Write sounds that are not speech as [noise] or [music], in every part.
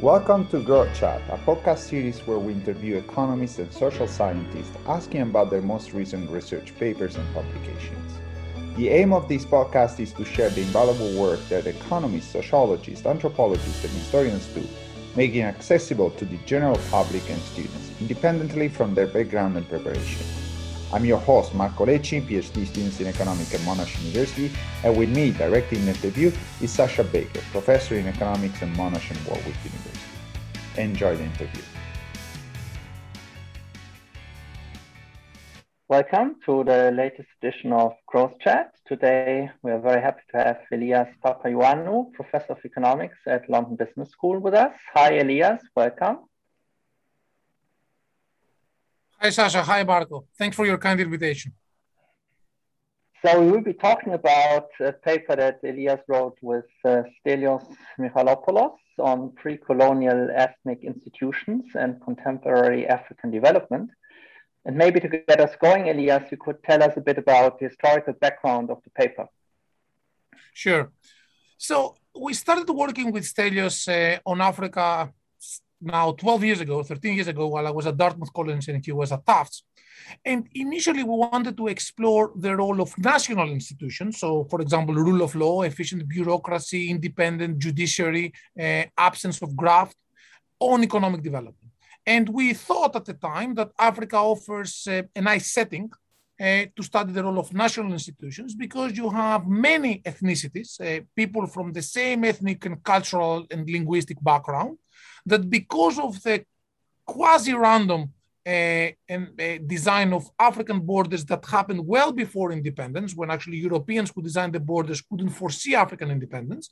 Welcome to Growth Chat, a podcast series where we interview economists and social scientists asking about their most recent research papers and publications. The aim of this podcast is to share the invaluable work that economists, sociologists, anthropologists, and historians do, making it accessible to the general public and students, independently from their background and preparation. I'm your host, Marco Lecci, PhD student in economics at Monash University, and with me, directing the interview, is Sascha Becker, professor in economics at Monash and Warwick University. Enjoy the interview. Welcome to the latest edition of Growth Chat. Today, we are very happy to have Elias Papaioannou, Professor of Economics at London Business School with us. Hi, Elias. Welcome. Hi, Sascha. Hi, Marco. Thanks for your kind invitation. So we will be talking about a paper that Elias wrote with uh, Stelios Michalopoulos on pre-colonial ethnic institutions and contemporary African development. And maybe to get us going, Elias, you could tell us a bit about the historical background of the paper. Sure. So we started working with Stelios uh, on Africa now 12 years ago, 13 years ago, while I was at Dartmouth College and he was at Tufts. And initially, we wanted to explore the role of national institutions. So, for example, rule of law, efficient bureaucracy, independent judiciary, uh, absence of graft on economic development. And we thought at the time that Africa offers uh, a nice setting to study the role of national institutions because you have many ethnicities, uh, people from the same ethnic and cultural and linguistic background, that because of the quasi-random uh, and, uh, design of African borders that happened well before independence, when actually Europeans who designed the borders couldn't foresee African independence,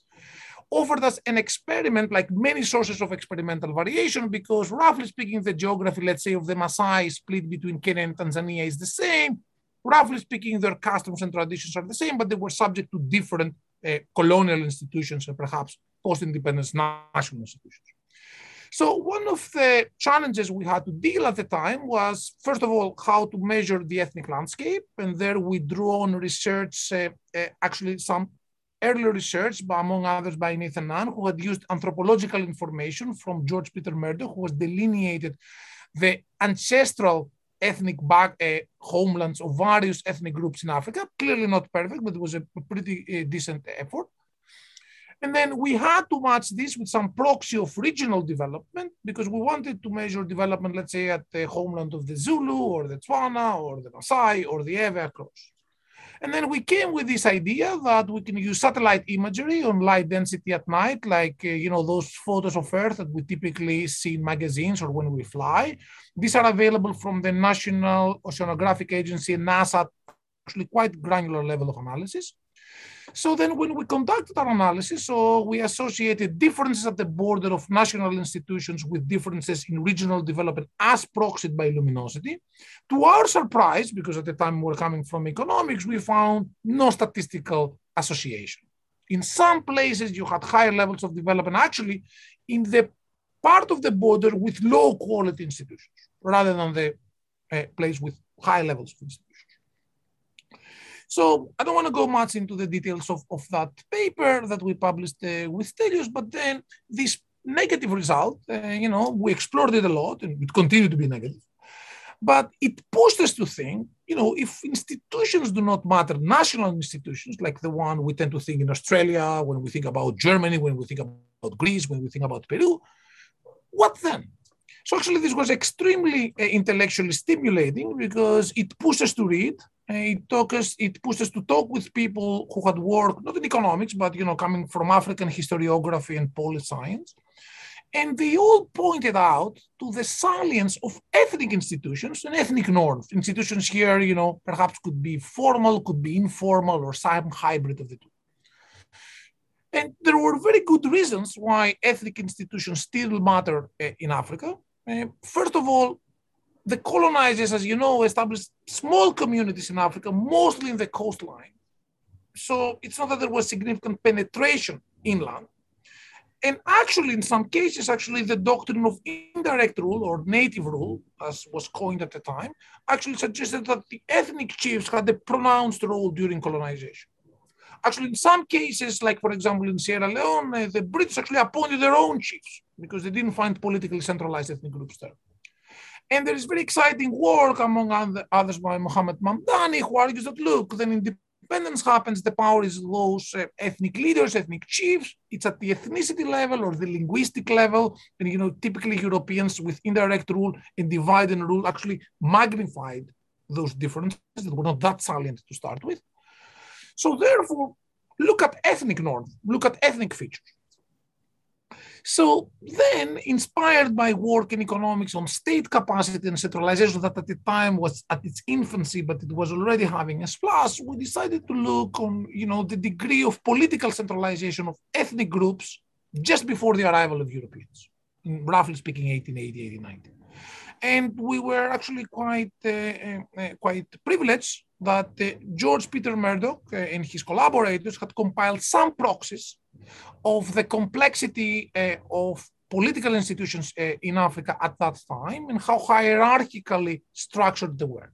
offered us an experiment like many sources of experimental variation because roughly speaking, the geography, let's say, of the Maasai split between Kenya and Tanzania is the same. Roughly speaking, their customs and traditions are the same, but they were subject to different uh, colonial institutions and perhaps post-independence national institutions. So one of the challenges we had to deal at the time was, first of all, how to measure the ethnic landscape. And there we drew on research, uh, uh, actually some earlier research, but among others by Nathan Nunn, who had used anthropological information from George Peter Murdock, who was delineated the ancestral ethnic back, uh, homelands of various ethnic groups in Africa. Clearly not perfect, but it was a pretty uh, decent effort. And then we had to match this with some proxy of regional development because we wanted to measure development, let's say, at the homeland of the Zulu or the Tswana or the Maasai or the Ewe across. And then we came with this idea that we can use satellite imagery on light density at night, like uh, you know those photos of Earth that we typically see in magazines or when we fly. These are available from the National Oceanographic Agency NASA, actually quite granular level of analysis. So then when we conducted our analysis, so we associated differences at the border of national institutions with differences in regional development as proxied by luminosity. To our surprise, because at the time we were coming from economics, we found no statistical association. In some places, you had higher levels of development actually in the part of the border with low quality institutions rather than the uh, place with high levels of institutions. So I don't want to go much into the details of, of that paper that we published uh, with Stelios, but then this negative result, uh, you know, we explored it a lot and it continued to be negative. But it pushed us to think, you know, if institutions do not matter, national institutions like the one we tend to think in Australia, when we think about Germany, when we think about Greece, when we think about Peru, what then? So actually, this was extremely uh, intellectually stimulating because it pushed us to read. It took us, it pushed us to talk with people who had worked not in economics, but you know, coming from African historiography and policy science, and they all pointed out to the salience of ethnic institutions and ethnic norms. Institutions here, you know, perhaps could be formal, could be informal, or some hybrid of the two. And there were very good reasons why ethnic institutions still matter uh, in Africa. Uh, first of all, the colonizers, as you know, established small communities in Africa, mostly in the coastline. So it's not that there was significant penetration inland. And actually, in some cases, actually, the doctrine of indirect rule or native rule, as was coined at the time, actually suggested that the ethnic chiefs had a pronounced role during colonization. Actually, in some cases, like for example in Sierra Leone, the British actually appointed their own chiefs because they didn't find politically centralized ethnic groups there. And there is very exciting work among others by Mohammed Mamdani, who argues that look, then independence happens, the power is those uh, ethnic leaders, ethnic chiefs. It's at the ethnicity level or the linguistic level, and you know, typically Europeans with indirect rule and divide and rule actually magnified those differences that were not that salient to start with. So therefore, look at ethnic norms, look at ethnic features. So then, inspired by work in economics on state capacity and centralization that at the time was at its infancy, but it was already having a splash, we decided to look on you know, the degree of political centralization of ethnic groups just before the arrival of Europeans, roughly speaking, 1880, 1890. And we were actually quite, uh, uh, uh, quite privileged that uh, George Peter Murdock uh, and his collaborators had compiled some proxies of the complexity uh, of political institutions uh, in Africa at that time and how hierarchically structured they were.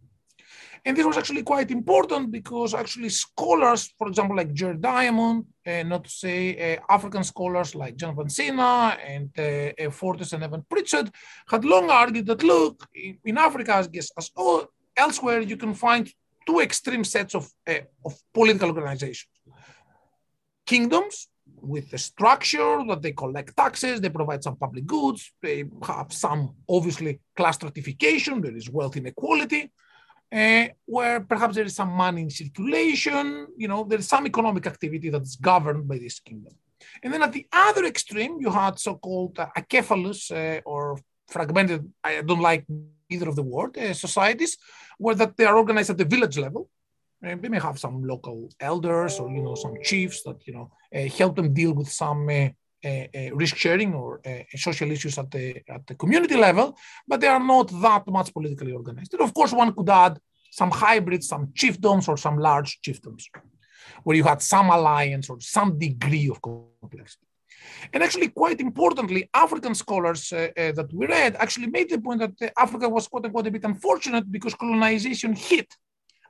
And this was actually quite important because actually scholars, for example, like Jared Diamond, uh, not to say uh, African scholars like John Vansina and uh, Fortes and Evans-Pritchard, had long argued that, look, in, in Africa, as, as all, elsewhere, you can find two extreme sets of, uh, of political organizations. Kingdoms with a structure that they collect taxes, they provide some public goods, they have some obviously class stratification, there is wealth inequality, uh, where perhaps there is some money in circulation, you know, there is some economic activity that's governed by this kingdom. And then at the other extreme, you had so-called uh, acephalous uh, or fragmented, I don't like either of the word, uh, societies, where that they are organized at the village level. They may have some local elders or, you know, some chiefs that, you know, uh, help them deal with some uh, risk sharing or social issues at the, at the community level, but they are not that much politically organized. And of course, one could add some hybrids, some chiefdoms or some large chiefdoms, where you had some alliance or some degree of complexity. And actually, quite importantly, African scholars uh, uh, that we read actually made the point that Africa was quote unquote a bit unfortunate because colonization hit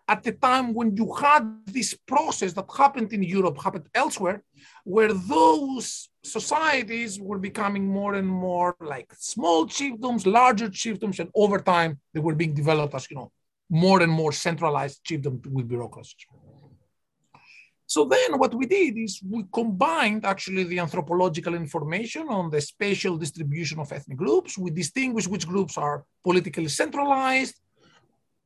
at the time when you had this process that happened in Europe, happened elsewhere, where those societies were becoming more and more like small chiefdoms, larger chiefdoms, and over time they were being developed as you know more and more centralized chiefdoms with bureaucracies. So then what we did is we combined actually the anthropological information on the spatial distribution of ethnic groups. We distinguish which groups are politically centralized,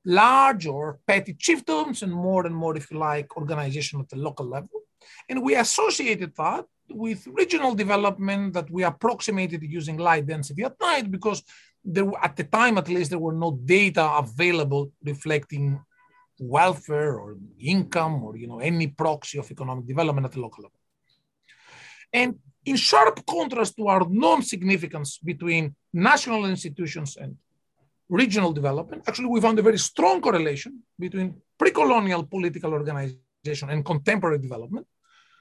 large or petty chiefdoms, and more and more, if you like, organization at the local level. And we associated that with regional development that we approximated using light density at night because there, at the time at least there were no data available reflecting welfare or income or you know any proxy of economic development at the local level. And in sharp contrast to our non-significance between national institutions and regional development, actually we found a very strong correlation between pre-colonial political organization and contemporary development.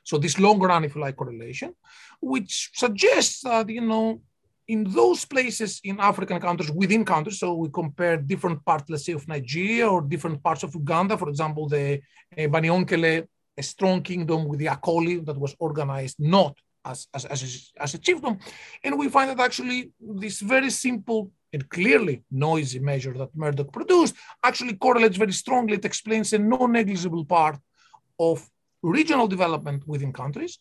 So this long run, if you like, correlation, which suggests that, you know, in those places in African countries, within countries, so we compare different parts, let's say, of Nigeria or different parts of Uganda, for example, the uh, Banyankole, a strong kingdom with the Acholi that was organized not as, as, as, as a chiefdom. And we find that actually this very simple and clearly noisy measure that Murdock produced actually correlates very strongly. It explains a non-negligible part of regional development within countries,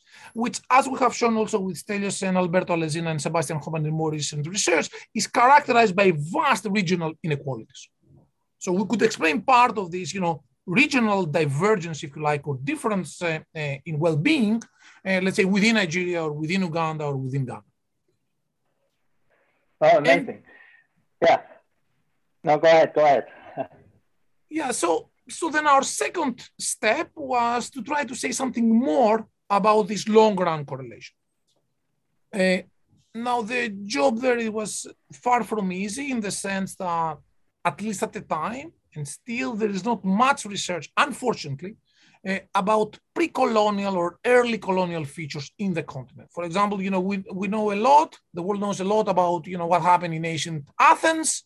which, as we have shown also with Stelios and Alberto Alesina and Sebastian Hohmann in more recent research, is characterized by vast regional inequalities. So we could explain part of this, you know, regional divergence, if you like, or difference uh, uh, in well-being, uh, let's say within Nigeria or within Uganda or within Ghana. Oh, amazing. And, yeah. No, go ahead, go ahead. [laughs] yeah, so so then our second step was to try to say something more about this long run correlation. Uh, now the job there was far from easy in the sense that at least at the time and still there is not much research unfortunately uh, about pre-colonial or early colonial features in the continent for example you know we, we know a lot the world knows a lot about you know what happened in ancient athens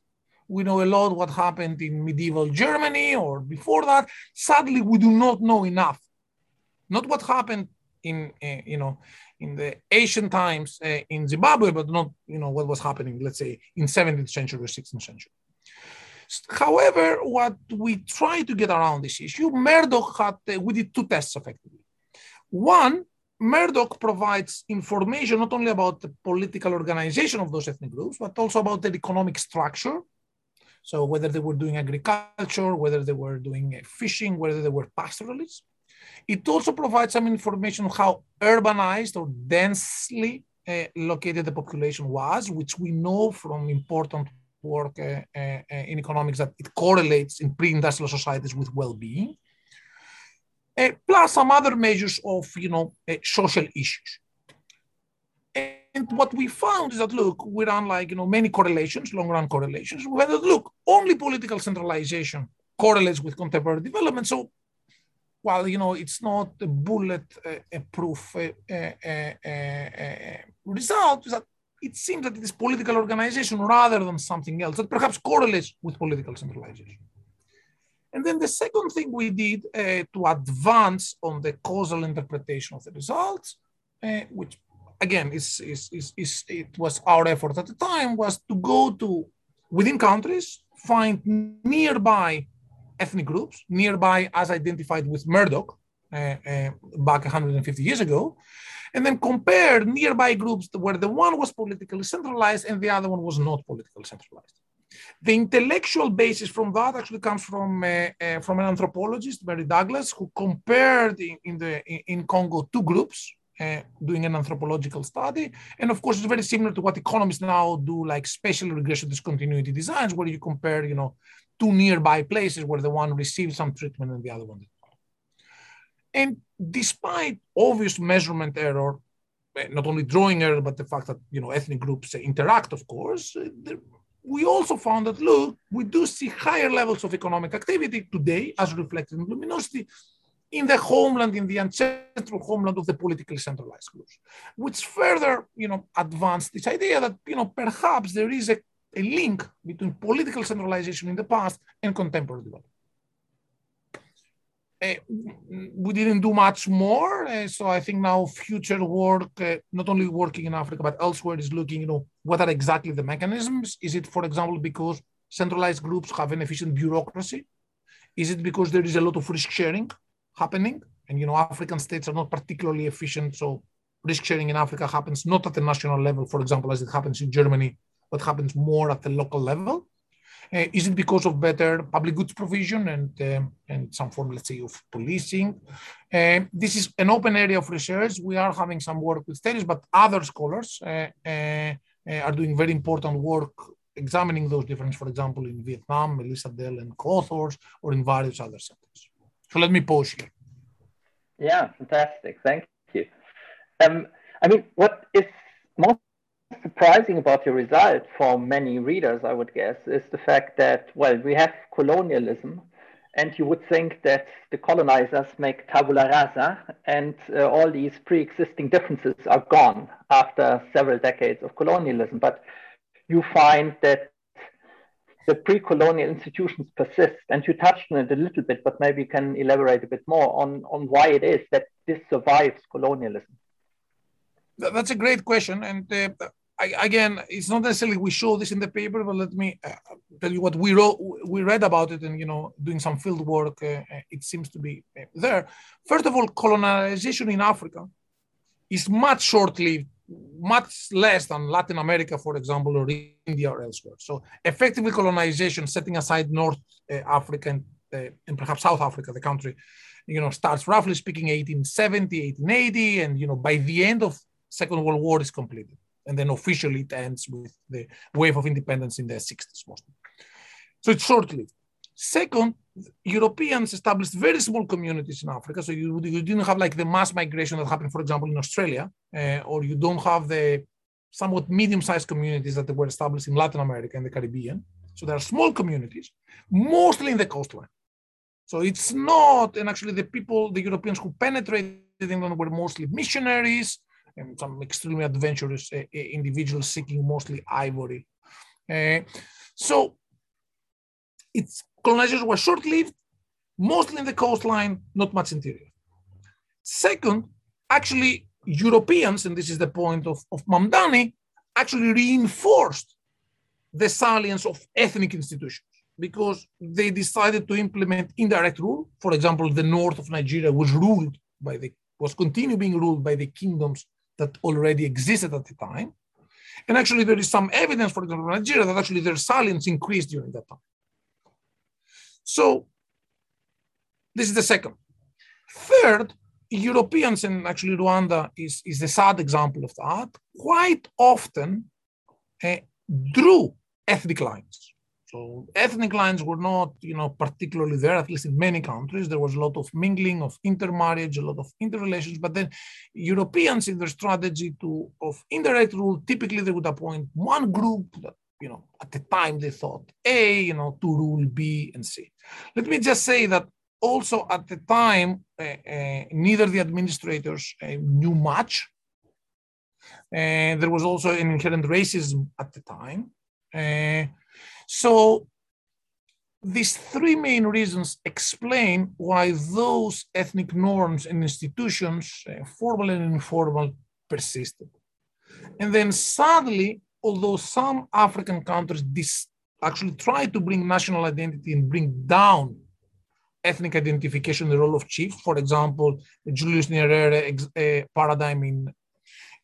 we know a lot what happened in medieval Germany or before that. Sadly, we do not know enough. Not what happened in uh, you know in the ancient times uh, in Zimbabwe, but not you know what was happening, let's say, in 17th century or 16th century. However, what we try to get around this issue, Murdock had uh, we did two tests effectively. One, Murdock provides information not only about the political organization of those ethnic groups, but also about their economic structure. So whether they were doing agriculture, whether they were doing uh, fishing, whether they were pastoralists. It also provides some information on how urbanized or densely uh, located the population was, which we know from important work uh, uh, uh in economics that it correlates in pre-industrial societies with well-being. Plus some other measures of, you know, social issues. And what we found is that, look, we ran like, you know, many correlations, long-run correlations. Whether look, only political centralization correlates with contemporary development. So while you know it's not a bullet-proof uh, uh, uh, result, is that it seems that it is political organization rather than something else that perhaps correlates with political centralization. And then the second thing we did uh, to advance on the causal interpretation of the results, uh, which again is, is, is, is, it was our effort at the time, was to go to within countries, find nearby ethnic groups nearby as identified with Murdock uh, uh, back 150 years ago, and then compare nearby groups where the one was politically centralized and the other one was not politically centralized. The intellectual basis from that actually comes from, uh, uh, from an anthropologist, Mary Douglas, who compared in, in the, in Congo two groups, uh, doing an anthropological study. And of course, it's very similar to what economists now do, like spatial regression discontinuity designs, where you compare, you know, two nearby places where the one received some treatment and the other one did. And despite obvious measurement error, eh, not only drawing error, but the fact that you know ethnic groups interact, of course, eh, we also found that look, we do see higher levels of economic activity today, as reflected in luminosity, in the homeland, in the ancestral homeland of the politically centralized groups, which further, you know, advanced this idea that you know perhaps there is a a link between political centralization in the past and contemporary development. Uh, we didn't do much more, uh, so I think now future work, uh, not only working in Africa but elsewhere, is looking, you know, what are exactly the mechanisms? Is it, for example, because centralized groups have an efficient bureaucracy? Is it because there is a lot of risk sharing happening, and you know, African states are not particularly efficient, so risk sharing in Africa happens not at the national level, for example, as it happens in Germany but happens more at the local level? Uh, is it because of better public goods provision and, uh, and some form, let's say, of policing? Uh, this is an open area of research. We are having some work with Stelios, but other scholars are doing very important work examining those differences, for example, in Vietnam, Melissa Dell and co-authors, or in various other centers. So let me pause here. Yeah, fantastic. Thank you. Um, I mean, what is most surprising about your result for many readers, I would guess, is the fact that, well, we have colonialism, and you would think that the colonizers make tabula rasa, and uh, all these pre existing differences are gone after several decades of colonialism. But you find that the pre colonial institutions persist, and you touched on it a little bit, but maybe you can elaborate a bit more on, on why it is that this survives colonialism. That's a great question, and uh, I, again, it's not necessarily we show this in the paper, but let me uh, tell you what we wrote. We read about it, and you know, doing some field work, uh, uh, it seems to be uh, there. First of all, colonization in Africa is much short-lived, much less than Latin America, for example, or India or elsewhere. So, effectively, colonization, setting aside North uh, Africa and, uh, and perhaps South Africa, the country, you know, starts roughly speaking 1870, 1880, and you know, by the end of Second World War is completed and then officially it ends with the wave of independence in the 60s mostly. So it's short-lived. Second, Europeans established very small communities in Africa. So you, you didn't have like the mass migration that happened, for example, in Australia, uh, or you don't have the somewhat medium-sized communities that were established in Latin America and the Caribbean. So there are small communities, mostly in the coastline. So it's not, and actually the people, the Europeans who penetrated England were mostly missionaries, and some extremely adventurous uh, individuals seeking mostly ivory. Uh, so its colonizers were short-lived, mostly in the coastline, not much interior. Second, actually, Europeans, and this is the point of, of Mamdani, actually reinforced the salience of ethnic institutions because they decided to implement indirect rule. For example, the north of Nigeria was ruled by the was continue being ruled by the kingdoms that already existed at the time. And actually, there is some evidence, for example, in Nigeria, that actually their salience increased during that time. So, this is the second. Third, Europeans, and actually Rwanda is, is the sad example of that, quite often uh, drew ethnic lines. So ethnic lines were not, you know, particularly there, at least in many countries. There was a lot of mingling, of intermarriage, a lot of interrelations. But then Europeans, in their strategy to of indirect rule, typically they would appoint one group that, you know, at the time they thought A, you know, to rule B and C. Let me just say that also at the time, uh, uh, neither the administrators uh, knew much. And there was also an inherent racism at the time. So these three main reasons explain why those ethnic norms and institutions, uh, formal and informal, persisted. And then sadly, although some African countries actually tried to bring national identity and bring down ethnic identification, the role of chief, for example, Julius Nyerere uh, paradigm in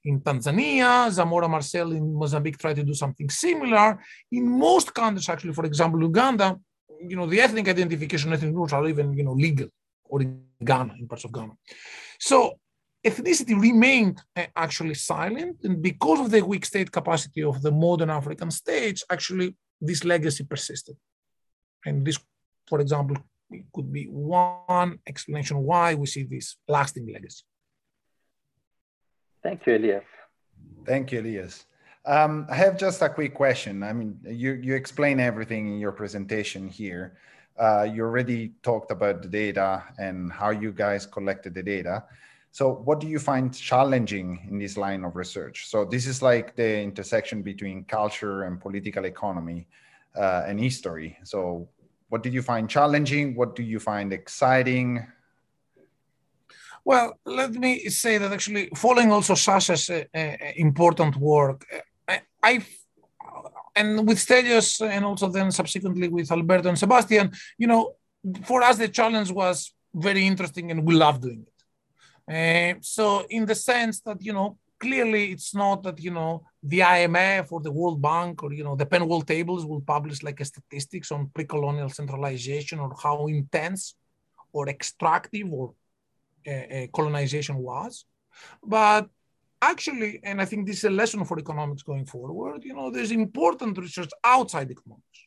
in Tanzania, Samora Machel in Mozambique tried to do something similar. In most countries, actually, for example, Uganda, you know, the ethnic identification, ethnic groups are even, you know, legal, or in Ghana, in parts of Ghana. So ethnicity remained uh, actually silent, and because of the weak state capacity of the modern African states, actually this legacy persisted. And this, for example, could be one explanation why we see this lasting legacy. Thank you, Elias. Thank you, Elias. Um, I have just a quick question. I mean, you, you explain everything in your presentation here. Uh, you already talked about the data and how you guys collected the data. So what do you find challenging in this line of research? So this is like the intersection between culture and political economy uh, and history. So what did you find challenging? What do you find exciting? Well, let me say that actually, following also Sascha's uh, uh, important work, uh, I, and with Stelios and also then subsequently with Alberto and Sebastian, you know, for us the challenge was very interesting and we love doing it. Uh, so in the sense that you know clearly it's not that you know the IMF or the World Bank or you know the Penn tables will publish like a statistics on pre-colonial centralization or how intense or extractive or colonization was. But actually, and I think this is a lesson for economics going forward, you know, there's important research outside economics.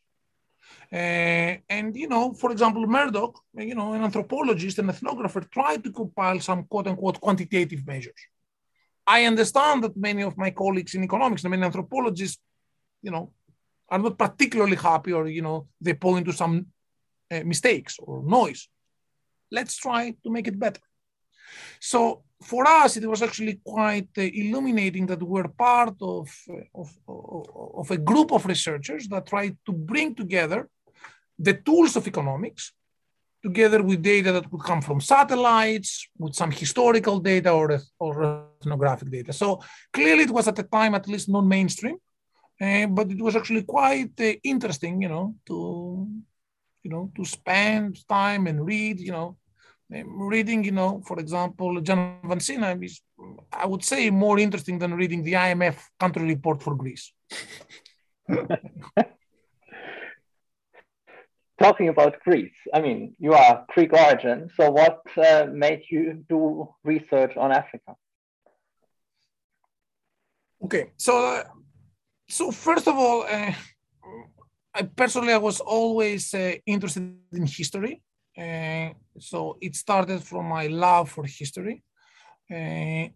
Uh, and, you know, for example, Murdock, you know, an anthropologist and ethnographer tried to compile some quote unquote quantitative measures. I understand that many of my colleagues in economics and many anthropologists, you know, are not particularly happy or, you know, they point to some uh, mistakes or noise. Let's try to make it better. So for us, it was actually quite uh, illuminating that we're part of, of, of a group of researchers that tried to bring together the tools of economics together with data that would come from satellites, with some historical data or, or ethnographic data. So clearly it was at the time at least non-mainstream, uh, but it was actually quite uh, interesting, you know, to, you know, to spend time and read, you know, reading, you know, for example, John Vansina is, I would say, more interesting than reading the IMF country report for Greece. [laughs] Talking about Greece, I mean, you are Greek origin. So, what uh, made you do research on Africa? Okay, so uh, so first of all, uh, I personally I was always uh, interested in history. Uh, so it started from my love for history. Uh,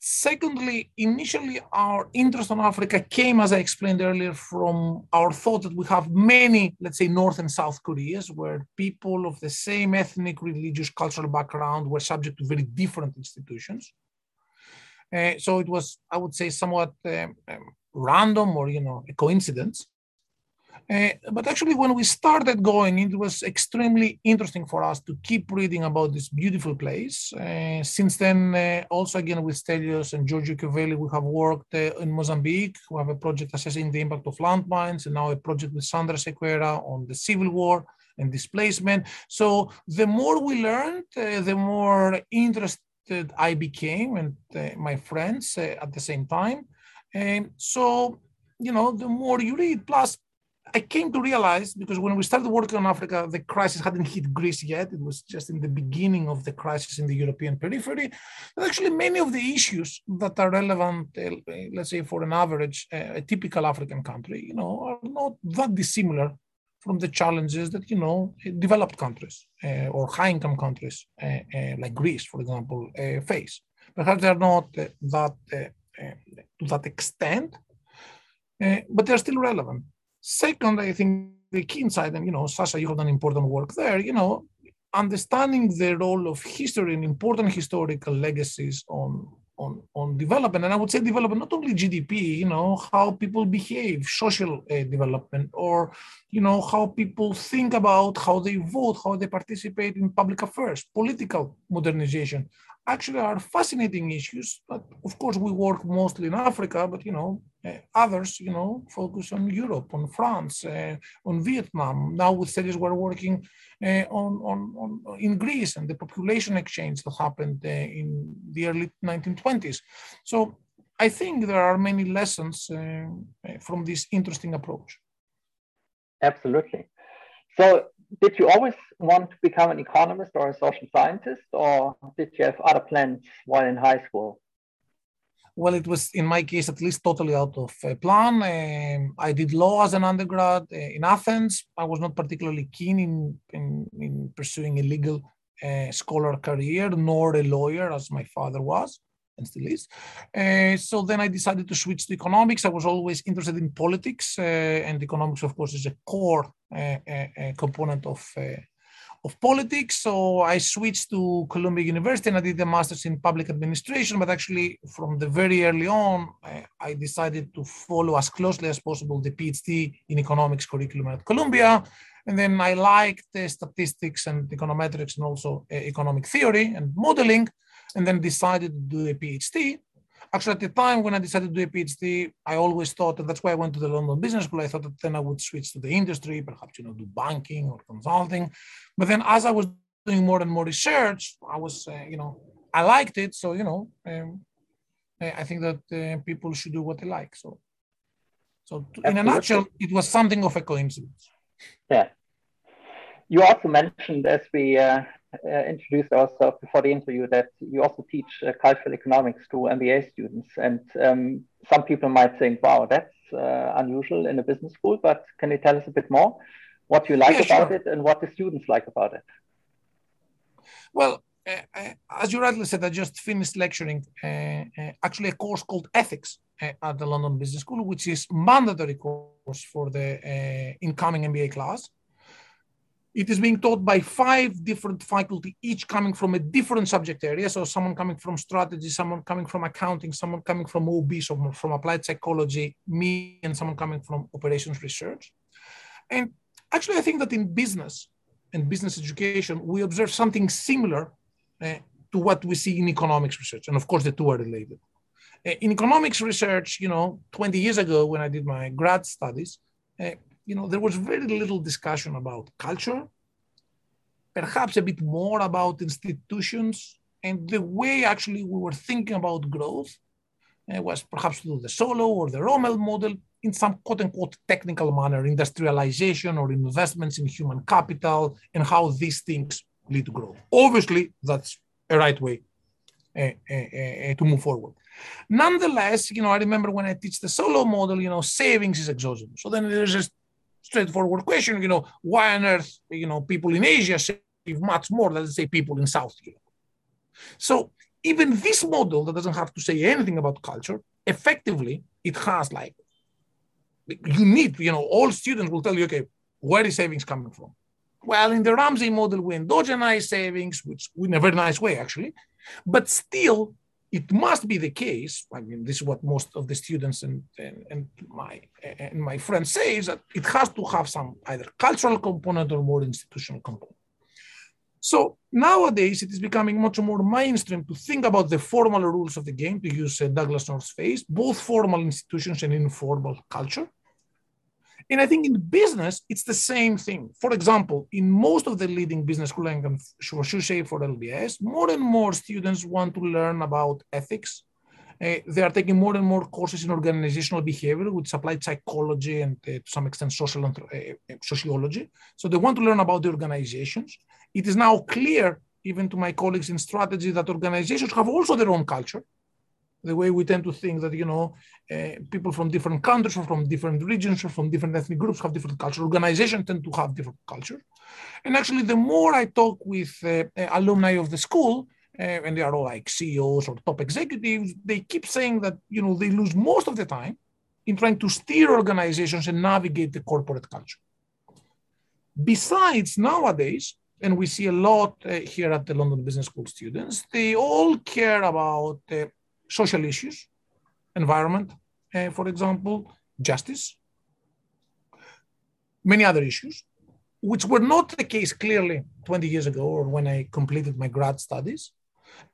secondly, initially our interest on Africa came, as I explained earlier, from our thought that we have many, let's say, North and South Koreas, where people of the same ethnic, religious, cultural background were subject to very different institutions. Uh, so it was, I would say, somewhat um, um, random or you know a coincidence Uh, but actually, when we started going, it was extremely interesting for us to keep reading about this beautiful place. Uh, since then, uh, also again with Stelios and Giorgio Chiovelli, we have worked uh, in Mozambique. We have a project assessing the impact of landmines, and now a project with Sandra Sequeira on the civil war and displacement. So the more we learned, uh, the more interested I became, and my friends at the same time. And so, you know, the more you read, plus I came to realize because when we started working on Africa, the crisis hadn't hit Greece yet. It was just in the beginning of the crisis in the European periphery. But actually, many of the issues that are relevant, uh, let's say, for an average, uh, a typical African country, you know, are not that dissimilar from the challenges that you know developed countries uh, or high-income countries uh, uh, like Greece, for example, uh, face. Perhaps they're not that to that extent, but they're still relevant. Second, I think the key insight, and you know, Sascha, you have done important work there, you know, understanding the role of history and important historical legacies on on, on development. And I would say development, not only GDP, you know, how people behave, social uh, development, or, you know, how people think about how they vote, how they participate in public affairs, political modernization actually are fascinating issues. But of course, we work mostly in Africa, but you know, others, you know, focus on Europe, on France, uh, on Vietnam. Now with Stelios, we're working uh, on, on, on, in Greece and the population exchange that happened in the early 1920s. So I think there are many lessons from this interesting approach. Absolutely. So did you always want to become an economist or a social scientist, or did you have other plans while in high school? Well, it was in my case at least totally out of uh, plan. Um, I did law as an undergrad uh, in Athens. I was not particularly keen in, in, in pursuing a legal uh, scholar career, nor a lawyer as my father was and still is. Uh, so then I decided to switch to economics. I was always interested in politics, uh, and economics, of course, is a core uh, component of of politics. So I switched to Columbia University and I did a master's in public administration. But actually, from the very early on, I, I decided to follow as closely as possible the PhD in economics curriculum at Columbia. And then I liked the statistics and econometrics and also uh, economic theory and modeling and then decided to do a PhD. Actually, at the time when I decided to do a PhD, I always thought, and that's why I went to the London Business School. I thought that then I would switch to the industry, perhaps you know, do banking or consulting. But then, as I was doing more and more research, I was, uh, you know, I liked it. So you know, um, I think that uh, people should do what they like. So, so to, in a nutshell, it was something of a coincidence. Yeah. You also mentioned as we uh, uh, introduced ourselves before the interview that you also teach uh, cultural economics to MBA students. And um, some people might think, wow, that's uh, unusual in a business school, but can you tell us a bit more what you like yeah, about sure. it and what the students like about it? Well, uh, as you rightly said, I just finished lecturing uh, uh, actually a course called Ethics at the London Business School, which is mandatory course for the incoming MBA class. It is being taught by five different faculty, each coming from a different subject area. So someone coming from strategy, someone coming from accounting, someone coming from OB, someone from applied psychology, me, and someone coming from operations research. And actually, I think that in business and business education, we observe something similar uh, to what we see in economics research. And of course, the two are related. Uh, in economics research, you know, 20 years ago when I did my grad studies, uh, you know, there was very little discussion about culture, perhaps a bit more about institutions, and the way actually we were thinking about growth uh, was perhaps through the Solow or the Romer model in some quote unquote technical manner, industrialization or investments in human capital, and how these things lead to growth. Obviously, that's a right way uh, uh, to move forward. Nonetheless, you know, I remember when I teach the Solow model, you know, savings is exogenous. So then there's just straightforward question, you know, why on earth, you know, people in Asia save much more than, say, people in South Europe? So even this model that doesn't have to say anything about culture, effectively, it has like, you need, you know, all students will tell you, okay, where is savings coming from? Well, in the Ramsey model, we endogenize savings, which in a very nice way, actually, but still, it must be the case. I mean, this is what most of the students and, and, and my and my friends say is that it has to have some either cultural component or more institutional component. So nowadays, it is becoming much more mainstream to think about the formal rules of the game, to use uh, Douglass North's phrase, both formal institutions and informal culture. And I think in business, it's the same thing. For example, in most of the leading business schools, I can for for LBS, more and more students want to learn about ethics. Uh, they are taking more and more courses in organizational behavior, which applied psychology and uh, to some extent social uh, sociology. So they want to learn about the organizations. It is now clear, even to my colleagues in strategy, that organizations have also their own culture the way we tend to think that you know uh, people from different countries or from different regions or from different ethnic groups have different culture. Organizations tend to have different culture. And actually the more i talk with uh, alumni of the school uh, and they are all like ceos or top executives they keep saying that you know they lose most of the time in trying to steer organizations and navigate the corporate culture. Besides nowadays and we see a lot uh, here at the London Business School students, they all care about uh, social issues, environment, uh, for example, justice, many other issues, which were not the case clearly 20 years ago or when I completed my grad studies.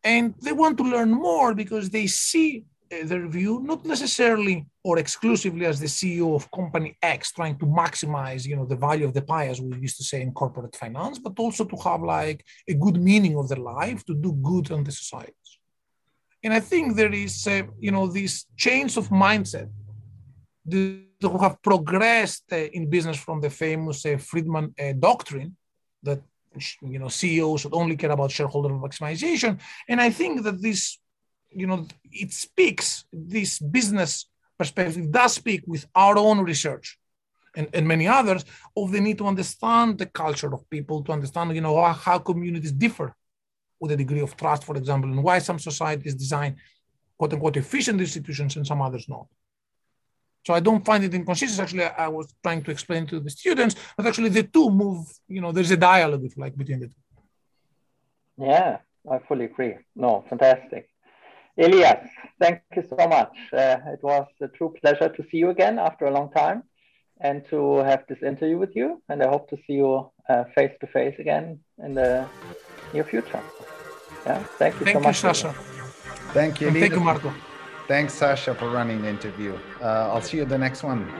And they want to learn more because they see uh, their view not necessarily or exclusively as the CEO of company X trying to maximize, you know, the value of the pie, as we used to say in corporate finance, but also to have like a good meaning of their life, to do good on the societies. And I think there is, uh, you know, these chains of mindset that have progressed uh, in business from the famous uh, Friedman uh, doctrine that, you know, CEOs should only care about shareholder maximization. And I think that this, you know, it speaks, this business perspective does speak with our own research and, and many others of the need to understand the culture of people, to understand, you know, how, how communities differ with a degree of trust, for example, and why some societies design quote unquote efficient institutions and some others not. So I don't find it inconsistent. Actually, I was trying to explain to the students but actually the two move, you know, there's a dialogue, if like, between the two. Yeah, I fully agree. No, fantastic. Elias, thank you so much. Uh, it was a true pleasure to see you again after a long time and to have this interview with you. And I hope to see you face to face again in the near future. Yeah, thank you thank so you, much. Sascha. Thank you. thank you, Marco. Thanks, Sascha, for running the interview. Uh, I'll see you the next one.